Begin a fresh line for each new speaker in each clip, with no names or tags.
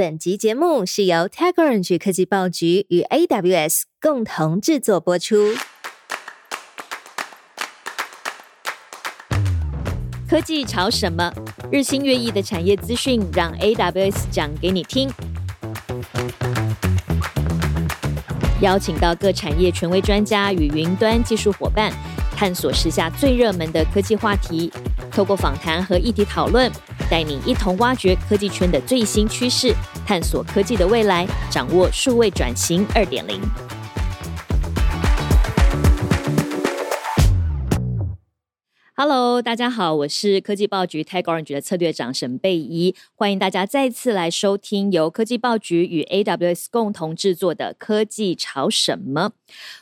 本集节目是由 TechOrange 科技报局与 AWS 共同制作播出。科技潮什么？日新月异的产业资讯，让 AWS 讲给你听。邀请到各产业权威专家与云端技术伙伴，探索时下最热门的科技话题。透过访谈和议题讨论，带你一同挖掘科技圈的最新趋势，探索科技的未来，掌握数位转型二点零。Hello，大家好，我是科技报局 TechOrange 的策略长沈贝怡，欢迎大家再次来收听由科技报局与 AWS 共同制作的《科技潮什么》。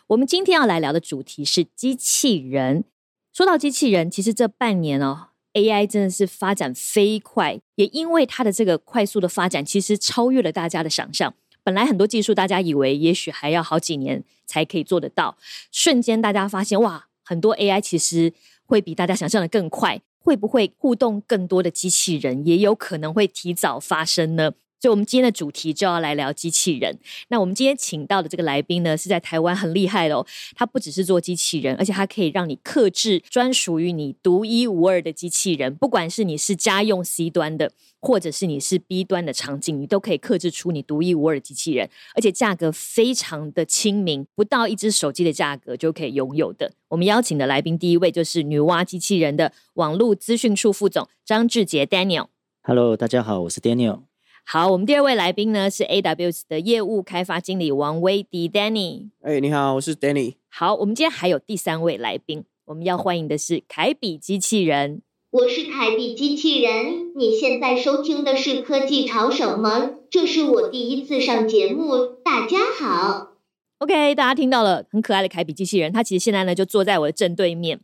我们今天要来聊的主题是机器人。说到机器人，其实这半年哦，AI 真的是发展飞快，也因为它的这个快速的发展，其实超越了大家的想象。本来很多技术，大家以为也许还要好几年才可以做得到，瞬间大家发现，哇，很多 AI 其实。会比大家想象的更快，会不会互动更多的机器人，也有可能会提早发生呢？所以，我们今天的主题就要来聊机器人。那我们今天请到的这个来宾呢，是在台湾很厉害的哦。他不只是做机器人，而且他可以让你克制专属于你独一无二的机器人。不管是你是家用 C 端的，或者是你是 B 端的场景，你都可以克制出你独一无二的机器人，而且价格非常的亲民，不到一只手机的价格就可以拥有的。我们邀请的来宾第一位就是女娲机器人的网络资讯处副总张志杰 Daniel。
Hello，大家好，我是 Daniel。
好，我们第二位来宾呢是 AWS 的业务开发经理王威迪 Danny。
哎，你好，我是 Danny。
好，我们今天还有第三位来宾，我们要欢迎的是凯比机器人。
我是凯比机器人，你现在收听的是科技潮什么？这是我第一次上节目，大家好。
OK，大家听到了很可爱的凯比机器人，他其实现在呢就坐在我的正对面。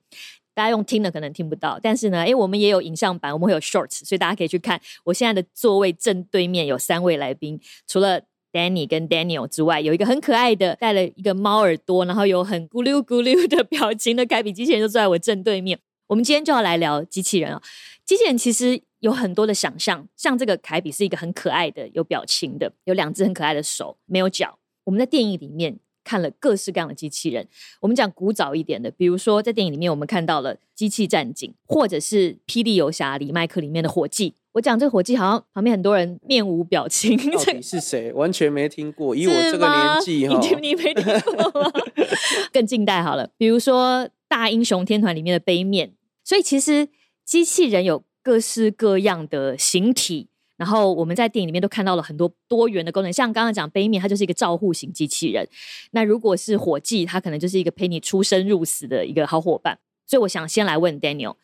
大家用听的可能听不到，但是呢，哎，我们也有影像版，我们会有 shorts，所以大家可以去看。我现在的座位正对面有三位来宾，除了 Danny 跟 Daniel 之外，有一个很可爱的，戴了一个猫耳朵，然后有很咕溜咕溜的表情的凯比机器人，就坐在我正对面。我们今天就要来聊机器人啊！机器人其实有很多的想象，像这个凯比是一个很可爱的，有表情的，有两只很可爱的手，没有脚。我们在电影里面。看了各式各样的机器人，我们讲古早一点的，比如说在电影里面我们看到了机器战警，或者是《霹雳游侠》里麦克里面的火计。我讲这个火计，好像旁边很多人面无表情。
到底是谁？完全没听过。以我这个年纪哈，
你你没听过吗？更近代好了，比如说《大英雄天团》里面的杯面。所以其实机器人有各式各样的形体。然后我们在电影里面都看到了很多多元的功能，像刚刚讲杯面，它就是一个照护型机器人。那如果是火计，它可能就是一个陪你出生入死的一个好伙伴。所以我想先来问 Daniel，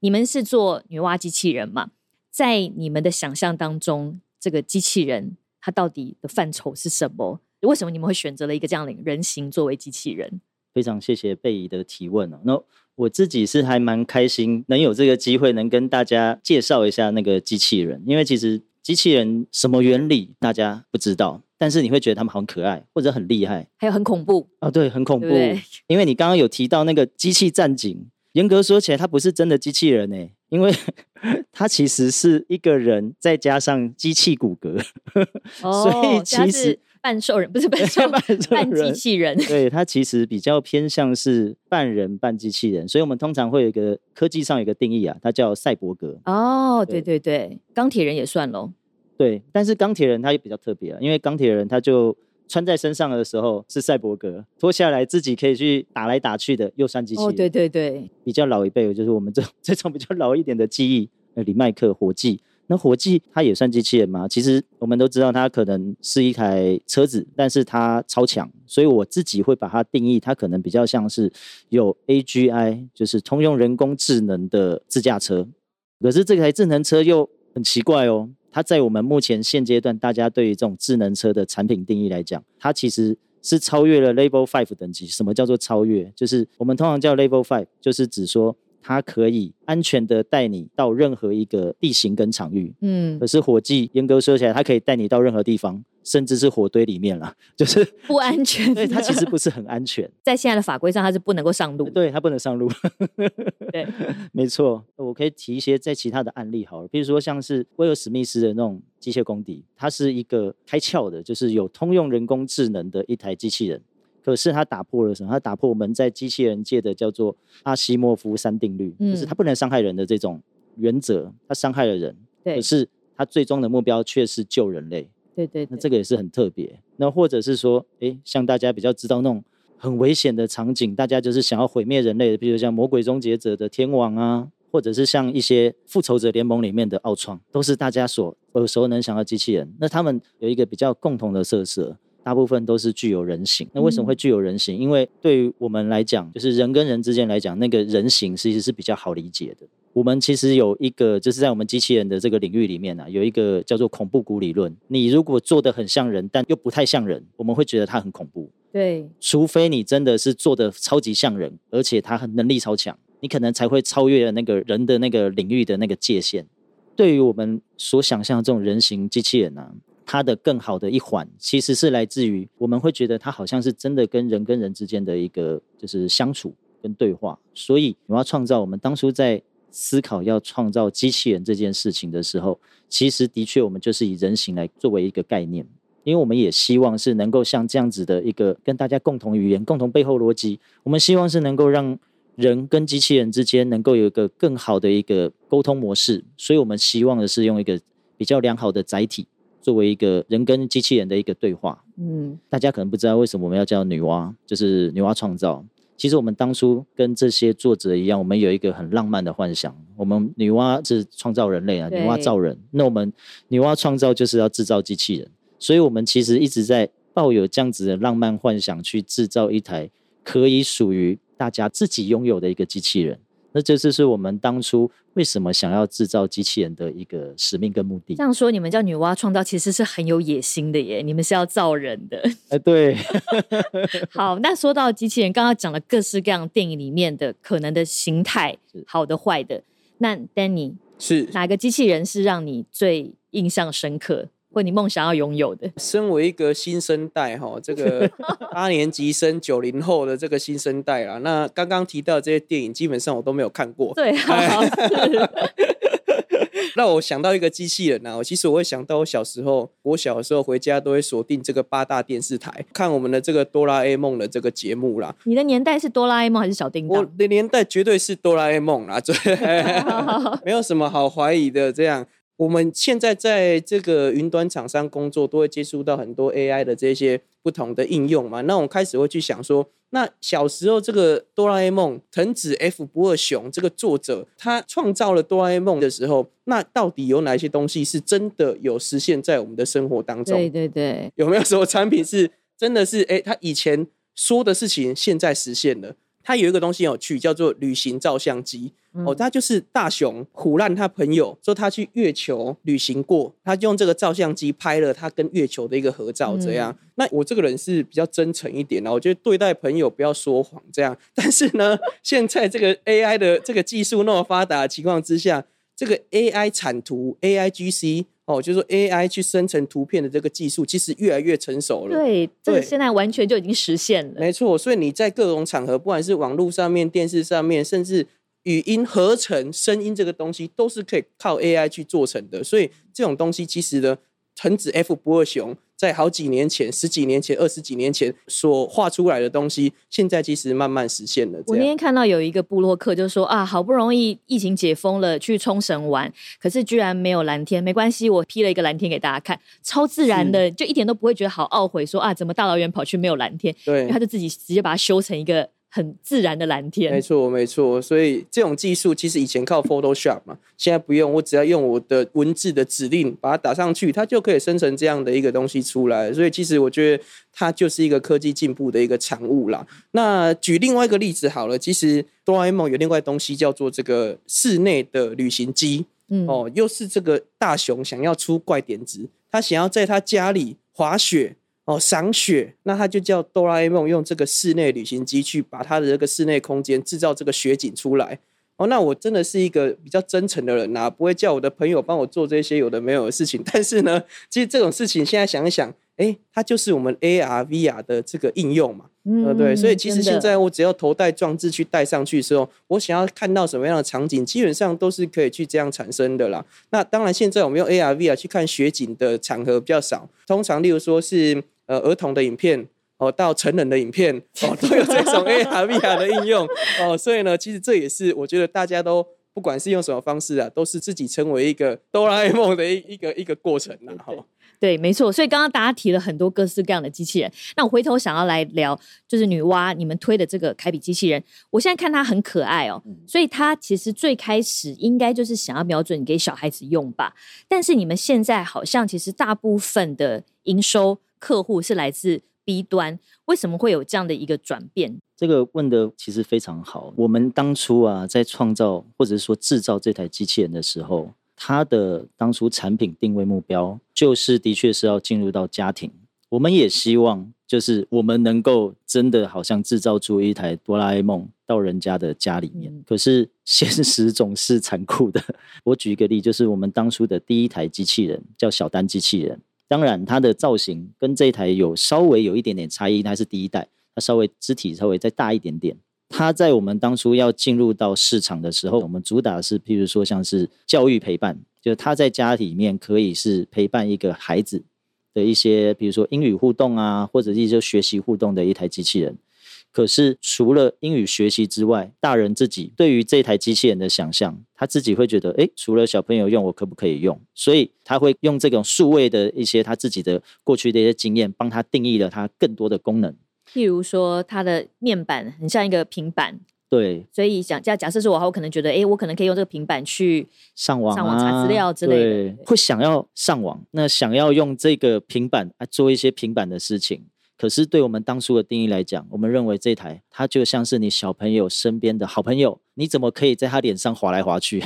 你们是做女娲机器人吗？在你们的想象当中，这个机器人它到底的范畴是什么？为什么你们会选择了一个这样的人形作为机器人？
非常谢谢贝姨的提问哦。那我自己是还蛮开心，能有这个机会，能跟大家介绍一下那个机器人。因为其实机器人什么原理大家不知道，但是你会觉得他们很可爱或者很厉害，
还有很恐怖
啊。对，很恐怖。因为你刚刚有提到那个机器战警，严格说起来，它不是真的机器人诶，因为 它其实是一个人再加上机器骨骼，所以其实。
半兽人 不是半兽 半机器人，
对它其实比较偏向是半人半机器人，所以我们通常会有一个科技上有一个定义啊，它叫赛博格。
哦，对对对，钢铁人也算喽。
对，但是钢铁人他也比较特别啊，因为钢铁人他就穿在身上的时候是赛博格，脱下来自己可以去打来打去的又算机器人。哦，
对对对，
比较老一辈就是我们这 这种比较老一点的记忆，李麦克火计。那火计它也算机器人吗？其实我们都知道它可能是一台车子，但是它超强，所以我自己会把它定义，它可能比较像是有 AGI，就是通用人工智能的自驾车。可是这台智能车又很奇怪哦，它在我们目前现阶段大家对于这种智能车的产品定义来讲，它其实是超越了 Level Five 等级。什么叫做超越？就是我们通常叫 Level Five，就是指说。它可以安全的带你到任何一个地形跟场域。
嗯
可，是火计严格说起来，它可以带你到任何地方，甚至是火堆里面啦，就是
不安全的。
对它其实不是很安全，
在现在的法规上，它是不能够上路。
对它不能上路。
对，
没错，我可以提一些在其他的案例好了，比如说像是威尔史密斯的那种机械公敌，它是一个开窍的，就是有通用人工智能的一台机器人。可是它打破了什么？它打破我们在机器人界的叫做阿西莫夫三定律，就是
嗯
它不能伤害人的这种原则，它伤害了人，可是它最终的目标却是救人类。
对对对，
那这个也是很特别。那或者是说，诶，像大家比较知道那种很危险的场景，大家就是想要毁灭人类的，比如像《魔鬼终结者》的天王啊，或者是像一些《复仇者联盟》里面的奥创，都是大家所耳熟能详的机器人。那他们有一个比较共同的特色。大部分都是具有人形。那为什么会具有人形？因为对于我们来讲，就是人跟人之间来讲，那个人形其实是比较好理解的。我们其实有一个，就是在我们机器人的这个领域里面啊，有一个叫做恐怖谷理论。你如果做的很像人，但又不太像人，我们会觉得它很恐怖。
对，
除非你真的是做的超级像人，而且他很能力超强，你可能才会超越那个人的那个领域的那个界限。对于我们所想象的这种人形机器人啊，它的更好的一环，其实是来自于我们会觉得它好像是真的跟人跟人之间的一个就是相处跟对话。所以我要创造我们当初在思考要创造机器人这件事情的时候，其实的确我们就是以人形来作为一个概念。因为我们也希望是能够像这样子的一个跟大家共同语言、共同背后逻辑，我们希望是能够让人跟机器人之间能够有一个更好的一个沟通模式，所以我们希望的是用一个比较良好的载体，作为一个人跟机器人的一个对话。
嗯，
大家可能不知道为什么我们要叫女娲，就是女娲创造。其实我们当初跟这些作者一样，我们有一个很浪漫的幻想。我们女娲是创造人类啊，女娲造人。那我们女娲创造就是要制造机器人，所以我们其实一直在抱有这样子的浪漫幻想，去制造一台可以属于大家自己拥有的一个机器人。那这就是我们当初为什么想要制造机器人的一个使命跟目的
这。样说，你们叫女娲创造其实是很有野心的耶，你们是要造人的。
哎，对，
好，那说到机器人，刚刚讲了各式各样电影里面的可能的形态，好的、坏的。那 Danny，
是
哪个机器人是让你最印象深刻，或你梦想要拥有的？
身为一个新生代哈，这个 八年级生九零后的这个新生代啦，那刚刚提到这些电影，基本上我都没有看过。
对好是
让我想到一个机器人啊，其实我会想到我小时候，我小的时候回家都会锁定这个八大电视台看我们的这个哆啦 A 梦的这个节目啦。
你的年代是哆啦 A 梦还是小叮
我？的年代绝对是哆啦 A 梦啦，对，没有什么好怀疑的。这样，我们现在在这个云端厂商工作，都会接触到很多 AI 的这些不同的应用嘛。那我开始会去想说，那小时候这个哆啦 A 梦藤子 F 不二雄这个作者，他创造了哆啦 A 梦的时候，那到底有哪些东西是真的有实现在我们的生活当中？
对对对，
有没有什么产品是真的是哎，他以前说的事情现在实现了？它有一个东西很有趣，叫做旅行照相机。哦，
嗯
它就是大雄唬烂他朋友，说他去月球旅行过，他就用这个照相机拍了他跟月球的一个合照，这样。那我这个人是比较真诚一点的，我觉得对待朋友不要说谎，这样。但是呢，现在这个 AI 的这个技术那么发达的情况之下，这个 AI 产图 AIGC 哦，就是说 AI 去生成图片的这个技术，其实越来越成熟了。
对，这个现在完全就已经实现了。
没错，所以你在各种场合，不管是网络上面、电视上面，甚至语音合成、声音这个东西，都是可以靠 AI 去做成的。所以这种东西其实呢，藤子 F 不二雄在好几年前、十几年前、二十几年前所画出来的东西，现在其实慢慢实现了。
我那天看到有一个部落客就说啊，好不容易疫情解封了，去冲绳玩，可是居然没有蓝天。没关系，我 P 了一个蓝天给大家看，超自然的，就一点都不会觉得好懊悔说啊，怎么大老远跑去没有蓝天？
对
他，就自己直接把它修成一个很自然的蓝天没。
错，没错。所以这种技术其实以前靠 Photoshop 嘛，现在不用，我只要用我的文字的指令把它打上去，它就可以生成这样的一个东西出来。所以其实我觉得它就是一个科技进步的一个产物啦。那举另外一个例子好了，其实哆啦 A 梦有另外东西叫做这个室内的旅行机。
嗯，
哦，又是这个大雄想要出怪点子，他想要在他家里滑雪哦，赏雪，那他就叫哆啦 A 梦用这个室内旅行机去把他的这个室内空间制造这个雪景出来。哦，那我真的是一个比较真诚的人呐、不会叫我的朋友帮我做这些有的没有的事情。但是呢，其实这种事情现在想一想，哎，它就是我们 AR、VR 的这个应用嘛。嗯，对，所以其实现在我只要头戴装置去戴上去的时候，我想要看到什么样的场景，基本上都是可以去这样产生的啦。那当然，现在我们用 AR、VR 去看雪景的场合比较少，通常例如说是呃儿童的影片。哦，到成人的影片哦，都有这种 AR、VR 的应用哦，所以呢，其实这也是我觉得大家都不管是用什么方式啊，都是自己成为一个哆啦 A 梦的一一个一个过程啦。哈。
对，没错。所以刚刚大家提了很多各式各样的机器人，那我回头想要来聊，就是女娲你们推的这个凯比机器人，我现在看它很可爱哦，所以它其实最开始应该就是想要瞄准给小孩子用吧，但是你们现在好像其实大部分的营收客户是来自 B 端，为什么会有这样的一个转变？
这个问的其实非常好。我们当初啊，在创造或者说制造这台机器人的时候，它的当初产品定位目标就是的确是要进入到家庭。我们也希望就是我们能够真的好像制造出一台哆啦 A 梦到人家的家里面。
嗯
可是现实总是残酷的。我举一个例，就是我们当初的第一台机器人叫小丹机器人。当然，它的造型跟这一台有稍微有一点点差异，它是第一代，它稍微肢体稍微再大一点点。它在我们当初要进入到市场的时候，我们主打是，譬如说像是教育陪伴，就是他在家里面可以是陪伴一个孩子的一些，比如说英语互动啊，或者一些学习互动的一台机器人。可是除了英语学习之外，大人自己对于这台机器人的想象，他自己会觉得，哎，除了小朋友用，我可不可以用？所以他会用这种数位的一些他自己的过去的一些经验，帮他定义了他更多的功能。
譬如说它的面板很像一个平板，
对，
所以想假假设是我，我可能觉得，哎，我可能可以用这个平板去
上网、啊、
上网查资料之类的
对会想要上网，那想要用这个平板啊做一些平板的事情。可是对我们当初的定义来讲，我们认为这台它就像是你小朋友身边的好朋友，你怎么可以在他脸上划来划去？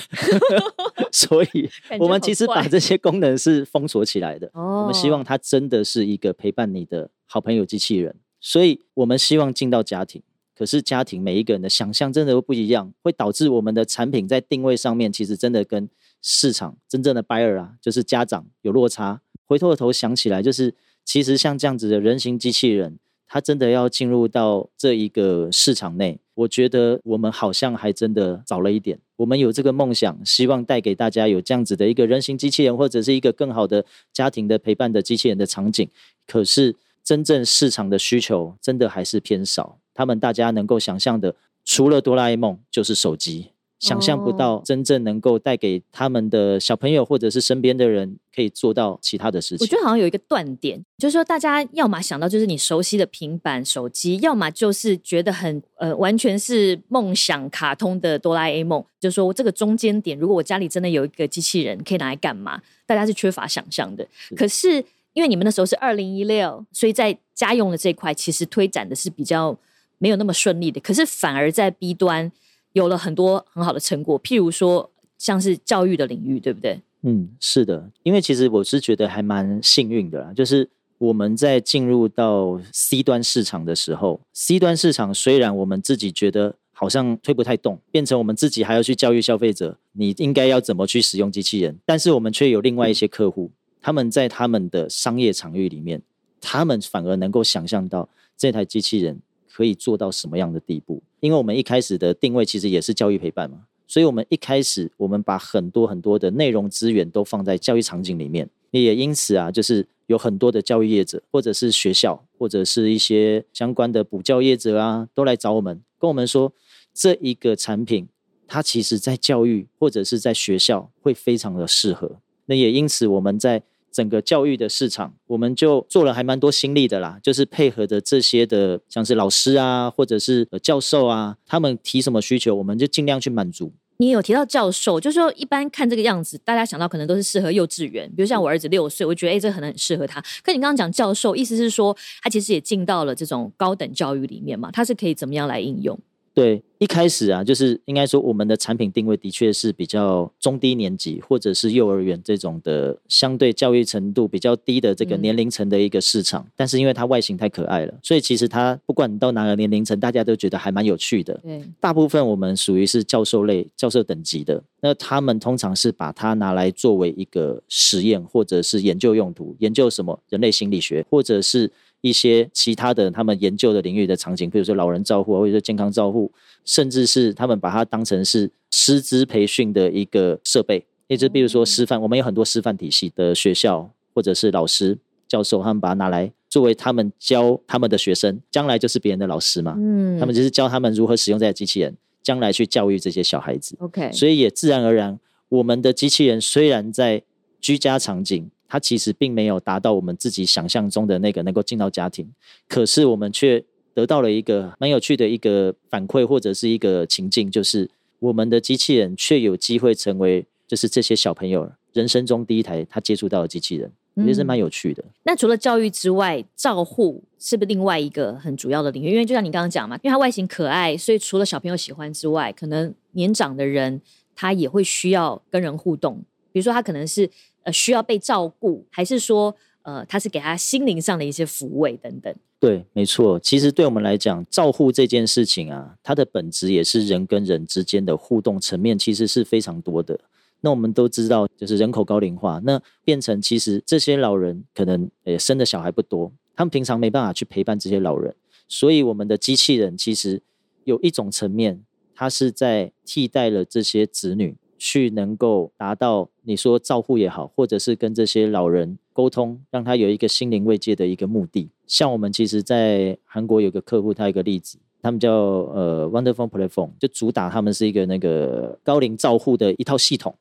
所以 我们其实把这些功能是封锁起来的。
哦
我们希望它真的是一个陪伴你的好朋友机器人，所以我们希望进到家庭。可是家庭每一个人的想象真的都不一样，会导致我们的产品在定位上面，其实真的跟市场真正的 buyer 啊，就是家长有落差。回头的头想起来，就是其实像这样子的人形机器人，它真的要进入到这一个市场内，我觉得我们好像还真的早了一点。我们有这个梦想，希望带给大家有这样子的一个人形机器人，或者是一个更好的家庭的陪伴的机器人的场景。可是真正市场的需求真的还是偏少，他们大家能够想象的，除了哆啦 A 梦就是手机。想象不
哦
到真正能够带给他们的小朋友或者是身边的人，可以做到其他的事情。
我觉得好像有一个断点，就是说大家要么想到就是你熟悉的平板手机，要么就是觉得很呃完全是梦想卡通的哆啦 A 梦，就是说这个中间点，如果我家里真的有一个机器人可以拿来干嘛，大家是缺乏想象的。可是因为你们那时候是二零一六，所以在家用的这一块其实推展的是比较没有那么顺利的，可是反而在 B 端有了很多很好的成果，譬如说像是教育的领域，对不对？
嗯，是的，因为其实我是觉得还蛮幸运的啦，就是我们在进入到 C 端市场的时候，C 端市场虽然我们自己觉得好像推不太动，变成我们自己还要去教育消费者，你应该要怎么去使用机器人，但是我们却有另外一些客户，他们在他们的商业场域里面，他们反而能够想象到这台机器人可以做到什么样的地步，因为我们一开始的定位其实也是教育陪伴嘛。所以，我们一开始我们把很多很多的内容资源都放在教育场景里面，也因此啊，就是有很多的教育业者，或者是学校，或者是一些相关的补教业者啊，都来找我们，跟我们说这一个产品，它其实在教育或者是在学校会非常的适合。那也因此，我们在整个教育的市场，我们就做了还蛮多心力的啦，就是配合的这些的，像是老师啊，或者是教授啊，他们提什么需求，我们就尽量去满足。
你有提到教授，就是说一般看这个样子，大家想到可能都是适合幼稚园，比如像我儿子六岁，我觉得哎、诶这可能很适合他。可你刚刚讲教授，意思是说他其实也进到了这种高等教育里面嘛，他是可以怎么样来应用？
对，一开始啊，就是应该说我们的产品定位的确是比较中低年级或者是幼儿园这种的相对教育程度比较低的这个年龄层的一个市场。但是因为它外形太可爱了，所以其实它不管你到哪个年龄层，大家都觉得还蛮有趣的。
对，
大部分我们属于是教授类、教授等级的，那他们通常是把它拿来作为一个实验或者是研究用途，研究什么人类心理学或者是。一些其他的他们研究的领域的场景，比如说老人照护，或者说健康照护，甚至是他们把它当成是师资培训的一个设备，也就比如说师范，我们有很多师范体系的学校或者是老师教授，他们把它拿来作为他们教他们的学生，将来就是别人的老师嘛，嗯，他们就是教他们如何使用这些机器人，将来去教育这些小孩子。
OK，
所以也自然而然，我们的机器人虽然在居家场景。它其实并没有达到我们自己想象中的那个能够进到家庭，可是我们却得到了一个蛮有趣的一个反馈或者是一个情境，就是我们的机器人却有机会成为就是这些小朋友人生中第一台他接触到的机器人，我觉得是蛮有趣的。
那除了教育之外，照护是不是另外一个很主要的领域？因为就像你刚刚讲嘛，因为它外形可爱，所以除了小朋友喜欢之外，可能年长的人他也会需要跟人互动，比如说他可能是。需要被照顾，还是说，呃，他是给他心灵上的一些抚慰等等？
对，没错。其实对我们来讲，照护这件事情啊，它的本质也是人跟人之间的互动层面，其实是非常多的。那我们都知道，就是人口高龄化，那变成其实这些老人可能呃生的小孩不多，他们平常没办法去陪伴这些老人，所以我们的机器人其实有一种层面，它是在替代了这些子女。去能够达到你说照护也好，或者是跟这些老人沟通，让他有一个心灵慰藉的一个目的。像我们其实，在韩国有个客户，他一个例子，他们叫呃 Wonderful Platform，就主打他们是一个那个高龄照护的一套系统。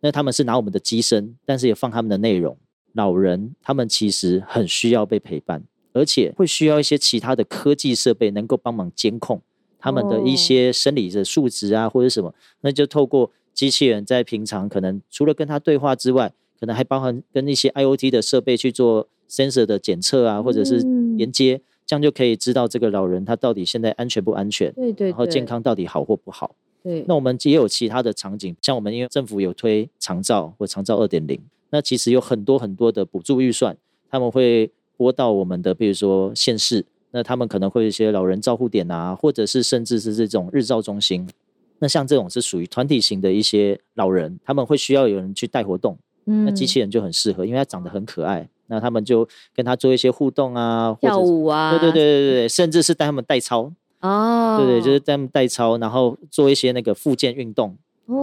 那他们是拿我们的机身，但是也放他们的内容。老人他们其实很需要被陪伴，而且会需要一些其他的科技设备能够帮忙监控他们的一些生理的数值啊，或者什么，那就透过。机器人在平常可能除了跟他对话之外，可能还包含跟一些 IOT 的设备去做 sensor 的检测啊，或者是连接，这样就可以知道这个老人他到底现在安全不安全，
对对，
然后健康到底好或不好。
对，
那我们也有其他的场景，像我们因为政府有推长照或长照二点零，那其实有很多很多的补助预算，他们会拨到我们的，比如说县市，那他们可能会有一些老人照护点啊，或者是甚至是这种日照中心。那像这种是属于团体型的一些老人，他们会需要有人去带活动，那机器人就很适合，因为它长得很可爱，那他们就跟他做一些互动啊，
跳舞啊，
对对对对对，甚至是带他们代操哦，对对，就是带他们代操，然后做一些那个附件运动，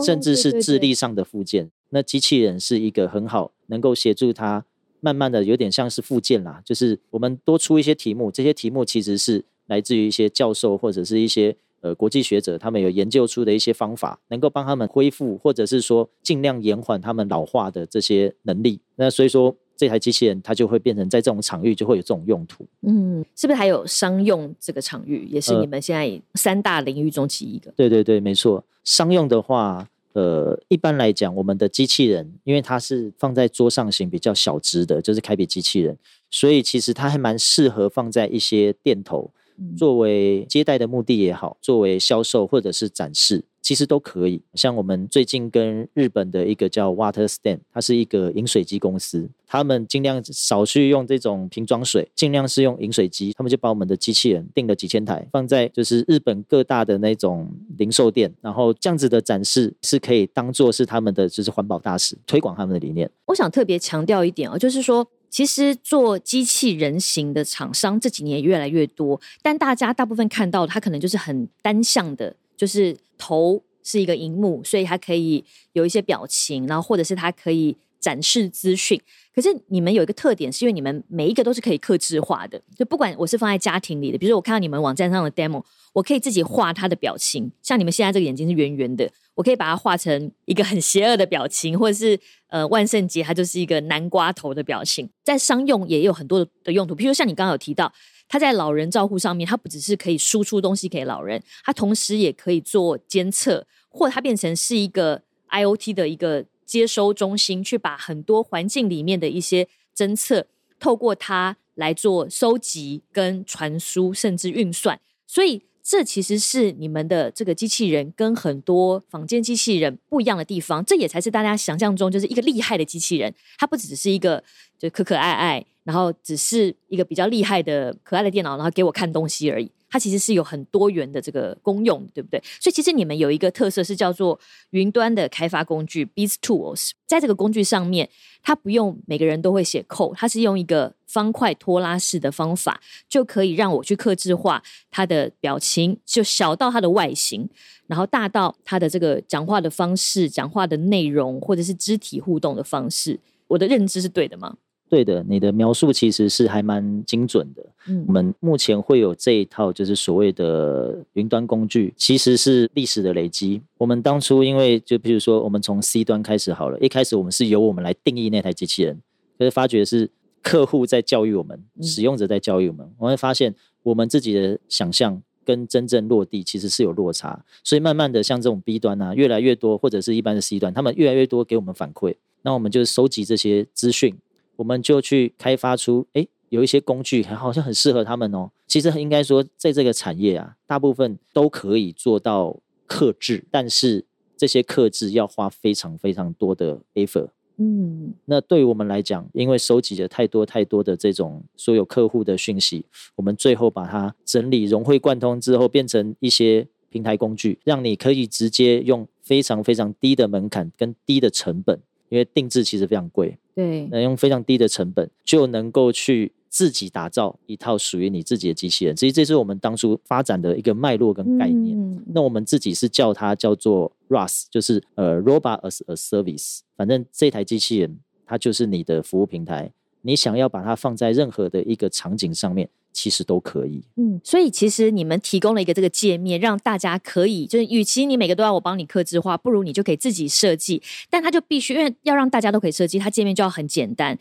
甚至是智力上的附件。那机器人是一个很好能够协助他，慢慢的有点像是附件啦，就是我们多出一些题目，这些题目其实是来自于一些教授或者是一些。呃，国际学者他们有研究出的一些方法，能够帮他们恢复，或者是说尽量延缓他们老化的这些能力。那所以说，这台机器人它就会变成在这种场域就会有这种用途。
嗯，是不是还有商用这个场域，也是你们现在三大领域中其一个？
对对对，没错。商用的话，呃，一般来讲，我们的机器人因为它是放在桌上型比较小只的，就是开笔机器人，所以其实它还蛮适合放在一些店头。作为接待的目的也好，作为销售或者是展示，其实都可以。像我们最近跟日本的一个叫 Water Stand，它是一个饮水机公司，他们尽量少去用这种瓶装水，尽量是用饮水机。他们就把我们的机器人订了几千台，放在就是日本各大的那种零售店，然后这样子的展示是可以当做是他们的就是环保大使，推广他们的理念。
我想特别强调一点哦，就是说。其实做机器人型的厂商这几年越来越多，但大家大部分看到它可能就是很单向的，就是头是一个荧幕，所以它可以有一些表情，然后或者是它可以展示资讯。可是你们有一个特点，是因为你们每一个都是可以克制化的，就不管我是放在家庭里的，比如说我看到你们网站上的 demo，我可以自己画它的表情，像你们现在这个眼睛是圆圆的。我可以把它画成一个很邪恶的表情，或者是呃万圣节它就是一个南瓜头的表情。在商用也有很多的用途，比如像你刚刚有提到，它在老人照护上面，它不只是可以输出东西给老人，它同时也可以做监测，或它变成是一个 IOT 的一个接收中心，去把很多环境里面的一些侦测，透过它来做收集跟传输，甚至运算。所以这其实是你们的这个机器人跟很多坊间机器人不一样的地方，这也才是大家想象中就是一个厉害的机器人，它不只是一个就可可爱爱，然后只是一个比较厉害的可爱的电脑，然后给我看东西而已。它其实是有很多元的这个功用，对不对？所以其实你们有一个特色是叫做云端的开发工具 Biz Tools，在这个工具上面，它不用每个人都会写 code，它是用一个方块拖拉式的方法，就可以让我去克制化它的表情，就小到它的外形，然后大到它的这个讲话的方式、讲话的内容，或者是肢体互动的方式。我的认知是对的吗？
对的，你的描述其实是还蛮精准的。嗯，我们目前会有这一套，就是所谓的云端工具，其实是历史的累积。我们当初因为就比如说，我们从 C 端开始好了，一开始我们是由我们来定义那台机器人，可是发觉是客户在教育我们，使用者在教育我们，我会发现我们自己的想象跟真正落地其实是有落差，所以慢慢的像这种 B 端啊，越来越多，或者是一般的 C 端，他们越来越多给我们反馈，那我们就收集这些资讯。我们就去开发出，哎，有一些工具好像很适合他们哦。其实应该说，在这个产业啊，大部分都可以做到克制，但是这些克制要花非常非常多的 effort。嗯，那对于我们来讲，因为收集了太多太多的这种所有客户的讯息，我们最后把它整理融会贯通之后，变成一些平台工具，让你可以直接用非常非常低的门槛跟低的成本。因为定制其实非常贵，
对，
能用非常低的成本就能够去自己打造一套属于你自己的机器人。其实这是我们当初发展的一个脉络跟概念。那我们自己是叫它叫做 RAS，就是呃 Robot as a Service。反正这台机器人它就是你的服务平台，你想要把它放在任何的一个场景上面。其实都可以，
嗯，所以其实你们提供了一个这个界面，让大家可以，就是与其你每个都要我帮你刻字化，不如你就可以自己设计。但它就必须，因为要让大家都可以设计，它界面就要很简单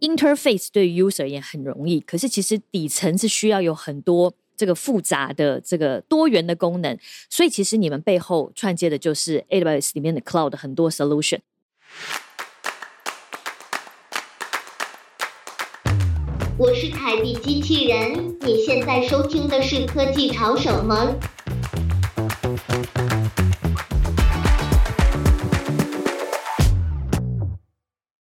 ，interface 对 user 也很容易。可是其实底层是需要有很多这个复杂的这个多元的功能，所以其实你们背后串接的就是 AWS 里面的 cloud 很多 solution。
我是凯蒂机器人，你现在收听的是科技潮手》吗？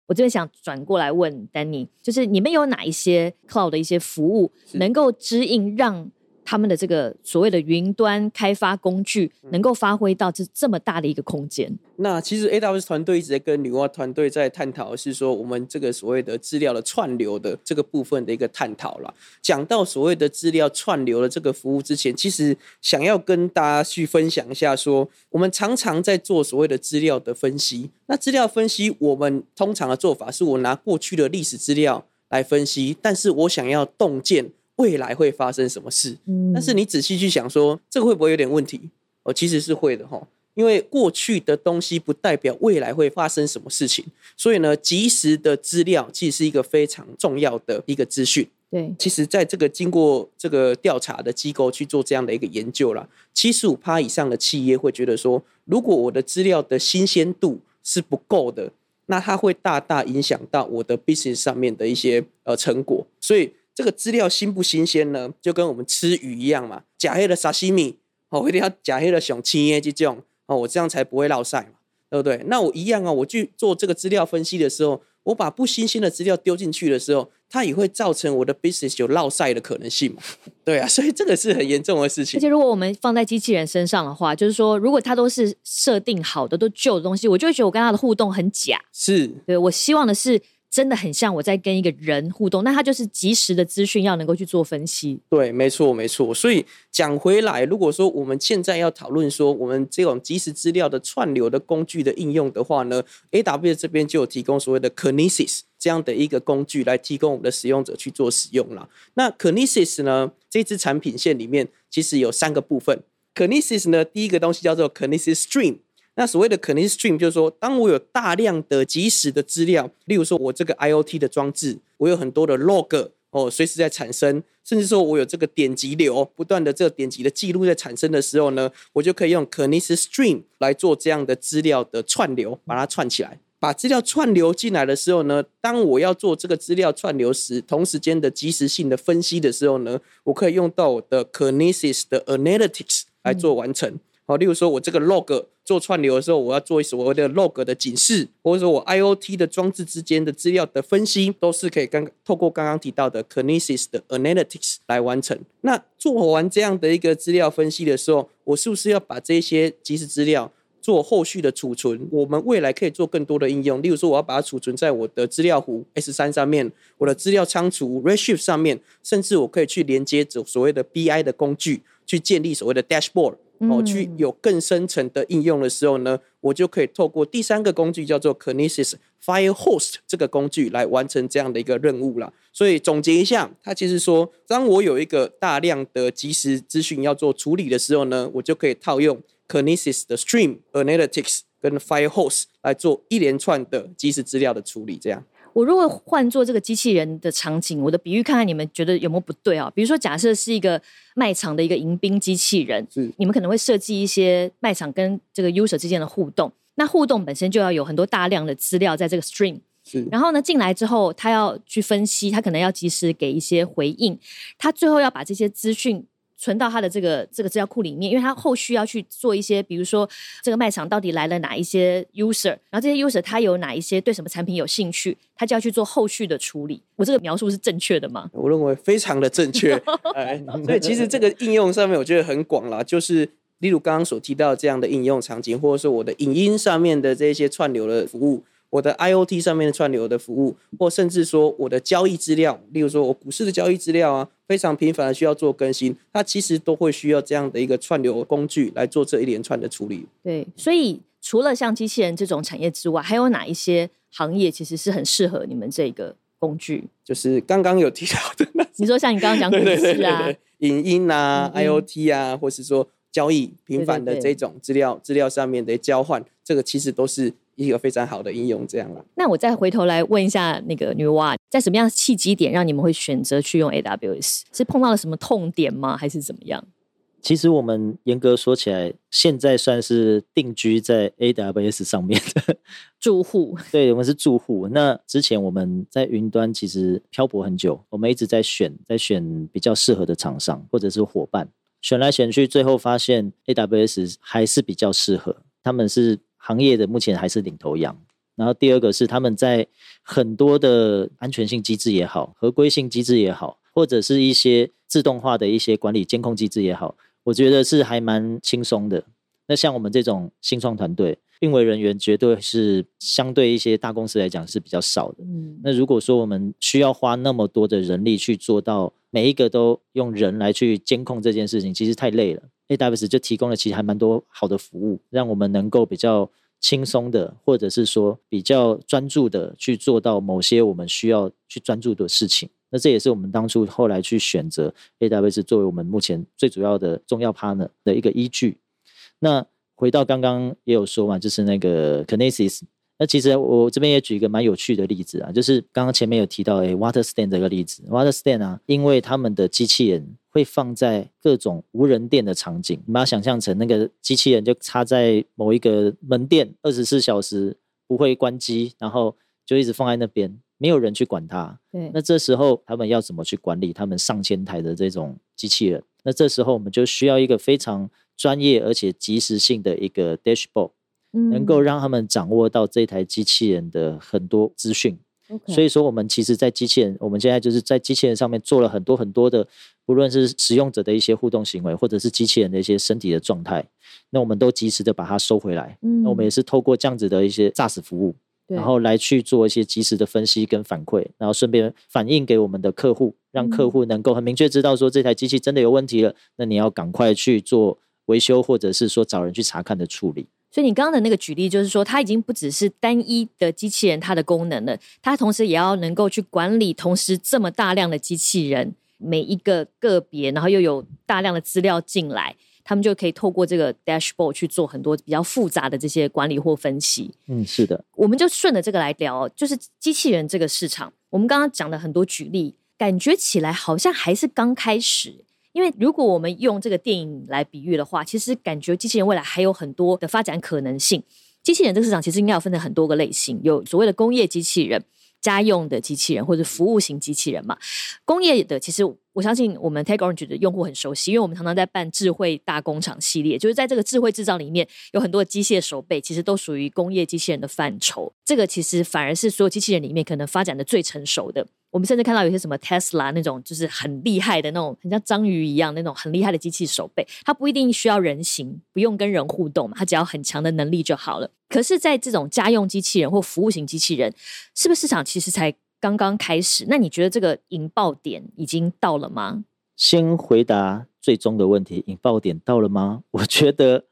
我这边想转过来问丹尼，就是你们有哪一些 cloud 的一些服务能够指引让？他们的这个所谓的云端开发工具，能够发挥到这这么大的一个空间。
那其实 AWS 团队一直在跟女娲团队在探讨，是说我们这个所谓的资料的串流的这个部分的一个探讨了。讲到所谓的资料串流的这个服务之前，其实想要跟大家去分享一下，说我们常常在做所谓的资料的分析。那资料分析，我们通常的做法是我拿过去的历史资料来分析，但是我想要洞见。未来会发生什么事？嗯，但是你仔细去想，说这个会不会有点问题？哦，其实是会的哈，因为过去的东西不代表未来会发生什么事情，所以呢，及时的资料其实是一个非常重要的一个资讯。
对，
其实在这个经过这个调查的机构去做这样的一个研究啦，七十五趴以上的企业会觉得说，如果我的资料的新鲜度是不够的，那它会大大影响到我的 business 上面的一些呃成果，所以。这个资料新不新鲜呢？就跟我们吃鱼一样嘛，假黑的沙西米，哦，一定要假黑的熊青耶这种，哦，我这样才不会落晒嘛，对不对？那我一样啊，我去做这个资料分析的时候，我把不新鲜的资料丢进去的时候，它也会造成我的 business 有落晒的可能性嘛？对啊，所以这个是很严重的事情。
而且如果我们放在机器人身上的话，就是说，如果它都是设定好的、都旧的东西，我就会觉得我跟它的互动很假。
是，
对我希望的是。真的很像我在跟一个人互动，那他就是及时的资讯要能够去做分析。
对，没错，没错。所以讲回来，如果说我们现在要讨论说我们这种即时资料的串流的工具的应用的话呢，A W 这边就有提供所谓的 Kinesis 这样的一个工具来提供我们的使用者去做使用了。那 Kinesis 呢，这支产品线里面其实有三个部分。Kinesis 呢，第一个东西叫做 Kinesis Stream。那所谓的 Kinesis Stream 就是说，当我有大量的即时的资料，例如说我这个 IOT 的装置，我有很多的 log 哦，随时在产生，甚至说我有这个点击流，不断的这个点击的记录在产生的时候呢，我就可以用 Kinesis Stream 来做这样的资料的串流，把它串起来。把资料串流进来的时候呢，当我要做这个资料串流时，同时间的即时性的分析的时候呢，我可以用到我的 Kinesis 的 Analytics 来做完成。好，例如说我这个 log 做串流的时候，我要做所谓的 log 的警示，或者说我 IOT 的装置之间的资料的分析，都是可以刚透过刚刚提到的 Kinesis 的 Analytics 来完成。那做完这样的一个资料分析的时候，我是不是要把这些即时资料做后续的储存？我们未来可以做更多的应用，例如说我要把它储存在我的资料湖 S 三上面，我的资料仓储 Redshift 上面，甚至我可以去连接走所谓的 BI 的工具，去建立所谓的 Dashboard。哦，去有更深层的应用的时候呢，我就可以透过第三个工具叫做 Kinesis Firehost 这个工具来完成这样的一个任务了。所以总结一下，它其实说，当我有一个大量的即时资讯要做处理的时候呢，我就可以套用 Kinesis 的 Stream Analytics 跟 Firehost 来做一连串的即时资料的处理，这样。
我如果换做这个机器人的场景，我的比喻看看你们觉得有没有不对啊？比如说，假设是一个卖场的一个迎宾机器人，
是
你们可能会设计一些卖场跟这个 user 之间的互动。那互动本身就要有很多大量的资料在这个 stream，
是
然后呢进来之后，他要去分析，他可能要及时给一些回应，他最后要把这些资讯。存到他的这个这个资料库里面，因为他后续要去做一些，比如说这个卖场到底来了哪一些 user，然后这些 user 他有哪一些对什么产品有兴趣，他就要去做后续的处理。我这个描述是正确的吗？
我认为非常的正确。哎，所以其实这个应用上面我觉得很广啦，就是例如刚刚所提到这样的应用场景，或者说我的影音上面的这些串流的服务。我的 IOT 上面的串流的服务，或甚至说我的交易资料，例如说我股市的交易资料啊，非常频繁的需要做更新，它其实都会需要这样的一个串流工具来做这一连串的处理。
对，所以除了像机器人这种产业之外，还有哪一些行业其实是很适合你们这个工具？
就是刚刚有提到的，
你说像你刚刚讲 股市啊、
影音啊、IOT 啊，或是说交易频繁的这种资料资料上面的交换，这个其实都是。一个非常好的应用，这样了。
那我再回头来问一下那个女娲，在什么样的契机点让你们会选择去用 AWS？是碰到了什么痛点吗？还是怎么样？
其实我们严格说起来，现在算是定居在 AWS 上面的
住户。
对，我们是住户。那之前我们在云端其实漂泊很久，我们一直在选，在选比较适合的厂商或者是伙伴，选来选去，最后发现 AWS 还是比较适合。他们是。行业的目前还是领头羊，然后第二个是他们在很多的安全性机制也好，合规性机制也好，或者是一些自动化的一些管理监控机制也好，我觉得是还蛮轻松的。那像我们这种新创团队，运维人员绝对是相对一些大公司来讲是比较少的。嗯，那如果说我们需要花那么多的人力去做到每一个都用人来去监控这件事情，其实太累了。AWS 就提供了其实还蛮多好的服务，让我们能够比较轻松的，或者是说比较专注的去做到某些我们需要去专注的事情。那这也是我们当初后来去选择 AWS 作为我们目前最主要的重要 partner 的一个依据。那回到刚刚也有说嘛，就是那个 Kinesis。那其实我这边也举一个蛮有趣的例子啊，就是刚刚前面有提到诶，WaterStand 这个例子，WaterStand 啊，因为他们的机器人会放在各种无人店的场景，你把它想象成那个机器人就插在某一个门店，二十四小时不会关机，然后就一直放在那边，没有人去管它。
对。
那这时候他们要怎么去管理他们上千台的这种机器人？那这时候我们就需要一个非常专业而且及时性的一个 dashboard。能够让他们掌握到这台机器人的很多资讯，所以说我们其实，在机器人，我们现在就是在机器人上面做了很多很多的，不论是使用者的一些互动行为，或者是机器人的一些身体的状态，那我们都及时的把它收回来。那我们也是透过这样子的一些驾驶服务，然后来去做一些及时的分析跟反馈，然后顺便反映给我们的客户，让客户能够很明确知道说这台机器真的有问题了，那你要赶快去做维修，或者是说找人去查看的处理。
所以你刚刚的那个举例，就是说它已经不只是单一的机器人它的功能了，它同时也要能够去管理同时这么大量的机器人每一个个别，然后又有大量的资料进来，他们就可以透过这个 dashboard 去做很多比较复杂的这些管理或分析。
嗯，是的，
我们就顺着这个来聊，就是机器人这个市场，我们刚刚讲的很多举例，感觉起来好像还是刚开始。因为如果我们用这个电影来比喻的话，其实感觉机器人未来还有很多的发展可能性。机器人这个市场其实应该要分成很多个类型，有所谓的工业机器人。家用的机器人或者服务型机器人嘛，工业的其实我相信我们 Tech Orange 的用户很熟悉，因为我们常常在办智慧大工厂系列，就是在这个智慧制造里面有很多机械手背，其实都属于工业机器人的范畴。这个其实反而是所有机器人里面可能发展的最成熟的。我们甚至看到有些什么 Tesla 那种，就是很厉害的那种，很像章鱼一样那种很厉害的机器手背，它不一定需要人形，不用跟人互动嘛，它只要很强的能力就好了。可是，在这种家用机器人或服务型机器人，是不是市场其实才刚刚开始？那你觉得这个引爆点已经到了吗？
先回答最终的问题，引爆点到了吗？我觉得。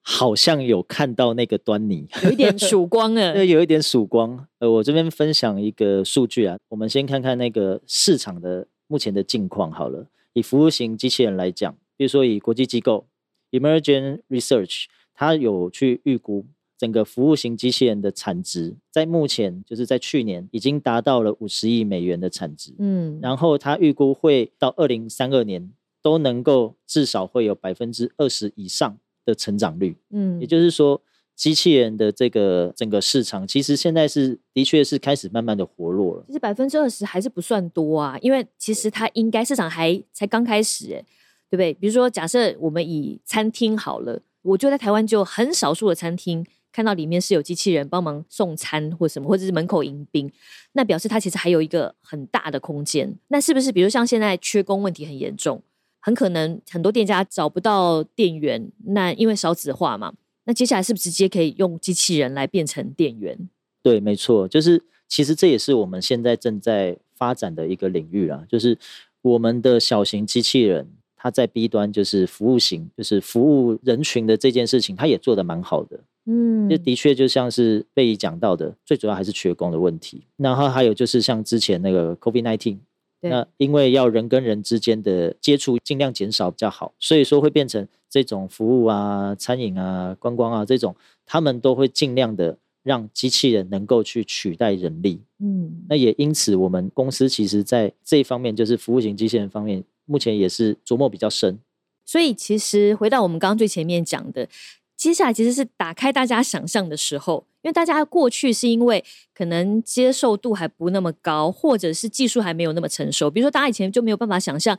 好像有看到那个端倪，
有一点曙光了。
对，有一点曙光。呃，我这边分享一个数据啊，我们先看看那个市场的目前的境况好了。以服务型机器人来讲，比如说以国际机构 Emergent Research，它有去预估整个服务型机器人的产值，在目前就是在去年已经达到了五十亿美元的产值。嗯，然后它预估会到二零三二年都能够至少会有百分之二十以上。的成长率，嗯，也就是说，机器人的这个整个市场，其实现在是的确是开始慢慢的活络了。
其实百分之二十还是不算多啊，因为其实它应该市场还才刚开始，哎，对不对？比如说，假设我们以餐厅好了，我就在台湾就很少数的餐厅看到里面是有机器人帮忙送餐或什么，或者是门口迎宾，那表示它其实还有一个很大的空间。那是不是，比如像现在缺工问题很严重？很可能很多店家找不到店员，那因为少子化嘛，那接下来是不是直接可以用机器人来变成店员？
对，没错，就是其实这也是我们现在正在发展的一个领域啦，就是我们的小型机器人，它在 B 端就是服务型，就是服务人群的这件事情，它也做得蛮好的。嗯，这的确就像是贝姨讲到的，最主要还是缺工的问题。然后还有就是像之前那个 COVID nineteen。那因为要人跟人之间的接触尽量减少比较好，所以说会变成这种服务啊、餐饮啊、观光啊这种，他们都会尽量的让机器人能够去取代人力。嗯，那也因此我们公司其实在这一方面，就是服务型机器人方面，目前也是琢磨比较深。
所以其实回到我们刚刚最前面讲的。接下来其实是打开大家想象的时候，因为大家过去是因为可能接受度还不那么高，或者是技术还没有那么成熟。比如说，大家以前就没有办法想象，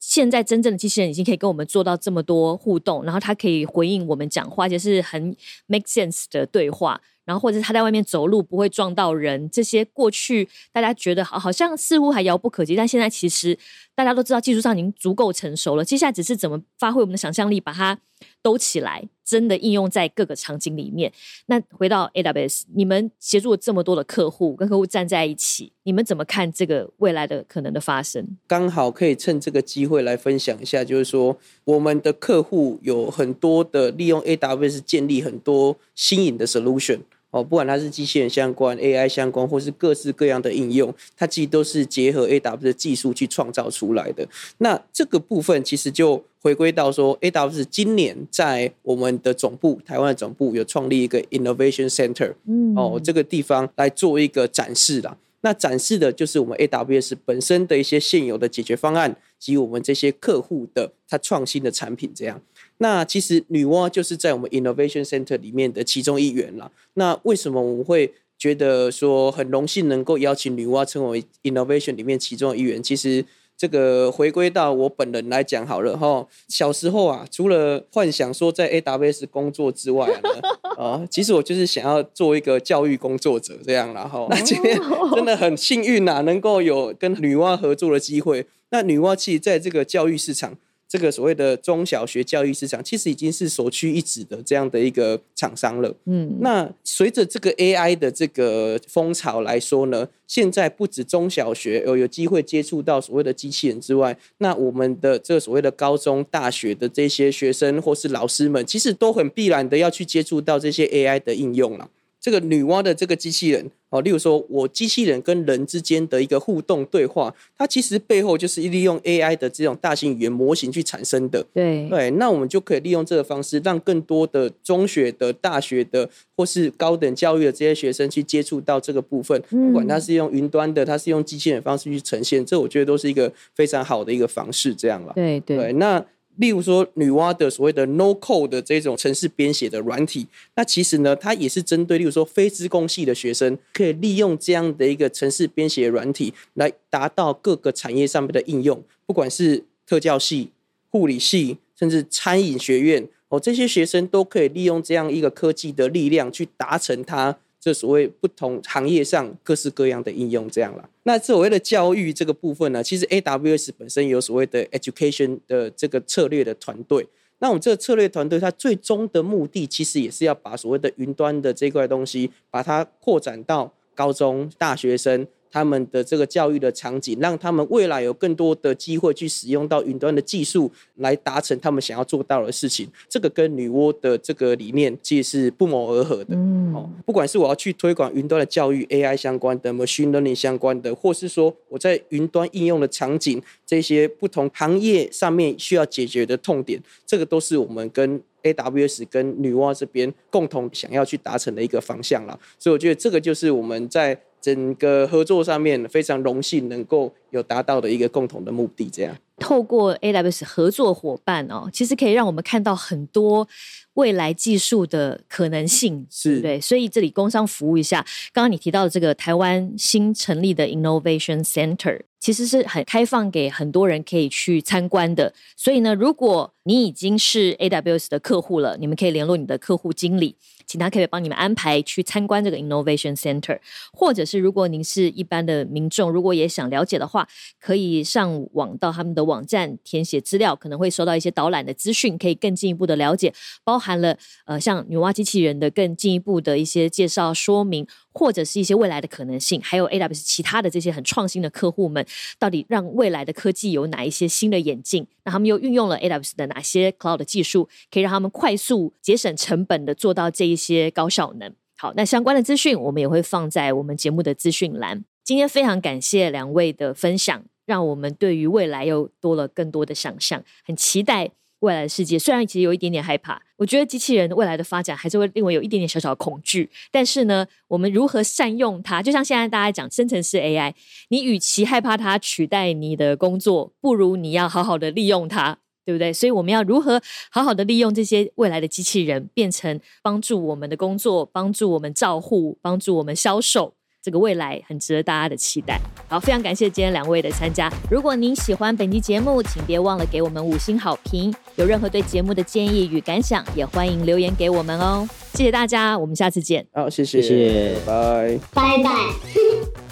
现在真正的机器人已经可以跟我们做到这么多互动，然后它可以回应我们讲话，而且是很 make sense 的对话。然后或者是他在外面走路不会撞到人，这些过去大家觉得好好像似乎还遥不可及，但现在其实大家都知道技术上已经足够成熟了。接下来只是怎么发挥我们的想象力，把它兜起来，真的应用在各个场景里面。那回到 AWS，你们协助了这么多的客户，跟客户站在一起，你们怎么看这个未来的可能的发生？
刚好可以趁这个机会来分享一下，就是说我们的客户有很多的利用 AWS 建立很多新颖的 solution。哦，不管它是机器人相关、AI 相关，或是各式各样的应用，它其实都是结合 AWS 的技术去创造出来的。那这个部分其实就回归到说，AWS 今年在我们的总部台湾的总部有创立一个 Innovation Center，嗯，哦，这个地方来做一个展示啦。那展示的就是我们 AWS 本身的一些现有的解决方案及我们这些客户的它创新的产品这样。那其实女娲就是在我们 Innovation Center 里面的其中一员了。那为什么我们会觉得说很荣幸能够邀请女娲成为 Innovation 里面其中一员？其实这个回归到我本人来讲好了哈。小时候啊，除了幻想说在 AWS 工作之外啊，啊，其实我就是想要做一个教育工作者这样然后那今天真的很幸运呐，能够有跟女娲合作的机会。那女娲其实在这个教育市场。这个所谓的中小学教育市场，其实已经是首屈一指的这样的一个厂商了。嗯，那随着这个 AI 的这个风潮来说呢，现在不止中小学有有机会接触到所谓的机器人之外，那我们的这个所谓的高中、大学的这些学生或是老师们，其实都很必然的要去接触到这些 AI 的应用了。这个女娲的这个机器人哦，例如说我机器人跟人之间的一个互动对话，它其实背后就是利用 AI 的这种大型语言模型去产生的。
对
对，那我们就可以利用这个方式，让更多的中学的、大学的或是高等教育的这些学生去接触到这个部分。不管它是用云端的，它是用机器人方式去呈现，这我觉得都是一个非常好的一个方式。这样了。
对对，
那。例如说女娲的所谓的 No Code 的这种城市编写的软体，那其实呢，它也是针对例如说非资工系的学生，可以利用这样的一个城市编写软体来达到各个产业上面的应用，不管是特教系、护理系，甚至餐饮学院哦，这些学生都可以利用这样一个科技的力量去达成它。这所谓不同行业上各式各样的应用，这样了。那所谓的教育这个部分呢，其实 AWS 本身有所谓的 education 的这个策略的团队。那我们这个策略团队，它最终的目的其实也是要把所谓的云端的这块东西，把它扩展到高中大学生。他们的这个教育的场景，让他们未来有更多的机会去使用到云端的技术，来达成他们想要做到的事情。这个跟女娲的这个理念其实是不谋而合的。嗯，哦，不管是我要去推广云端的教育、AI 相关的、machine learning 相关的，或是说我在云端应用的场景，这些不同行业上面需要解决的痛点，这个都是我们跟 AWS 跟女娲这边共同想要去达成的一个方向了。所以我觉得这个就是我们在。整个合作上面非常荣幸能够有达到的一个共同的目的，这样
透过 AWS 合作伙伴哦，其实可以让我们看到很多未来技术的可能性，
是
对。所以这里工商服务一下，刚刚你提到的这个台湾新成立的 Innovation Center，其实是很开放给很多人可以去参观的。所以呢，如果你已经是 AWS 的客户了，你们可以联络你的客户经理。请他可以帮你们安排去参观这个 Innovation Center，或者是如果您是一般的民众，如果也想了解的话，可以上网到他们的网站填写资料，可能会收到一些导览的资讯，可以更进一步的了解，包含了呃像女娲机器人的更进一步的一些介绍说明。或者是一些未来的可能性，还有 AWS 其他的这些很创新的客户们，到底让未来的科技有哪一些新的演进？那他们又运用了 AWS 的哪些 Cloud 技术，可以让他们快速节省成本的做到这一些高效能？好，那相关的资讯我们也会放在我们节目的资讯栏。今天非常感谢两位的分享，让我们对于未来又多了更多的想象，很期待。未来的世界虽然其实有一点点害怕，我觉得机器人未来的发展还是会令我有一点点小小的恐惧。但是呢，我们如何善用它？就像现在大家讲生成式 AI，你与其害怕它取代你的工作，不如你要好好的利用它，对不对？所以我们要如何好好的利用这些未来的机器人，变成帮助我们的工作，帮助我们照护，帮助我们销售。这个未来很值得大家的期待。好，非常感谢今天两位的参加。如果您喜欢本期节目，请别忘了给我们五星好评。有任何对节目的建议与感想，也欢迎留言给我们哦。谢谢大家，我们下次见。
好，谢谢，
谢谢，
拜
拜拜。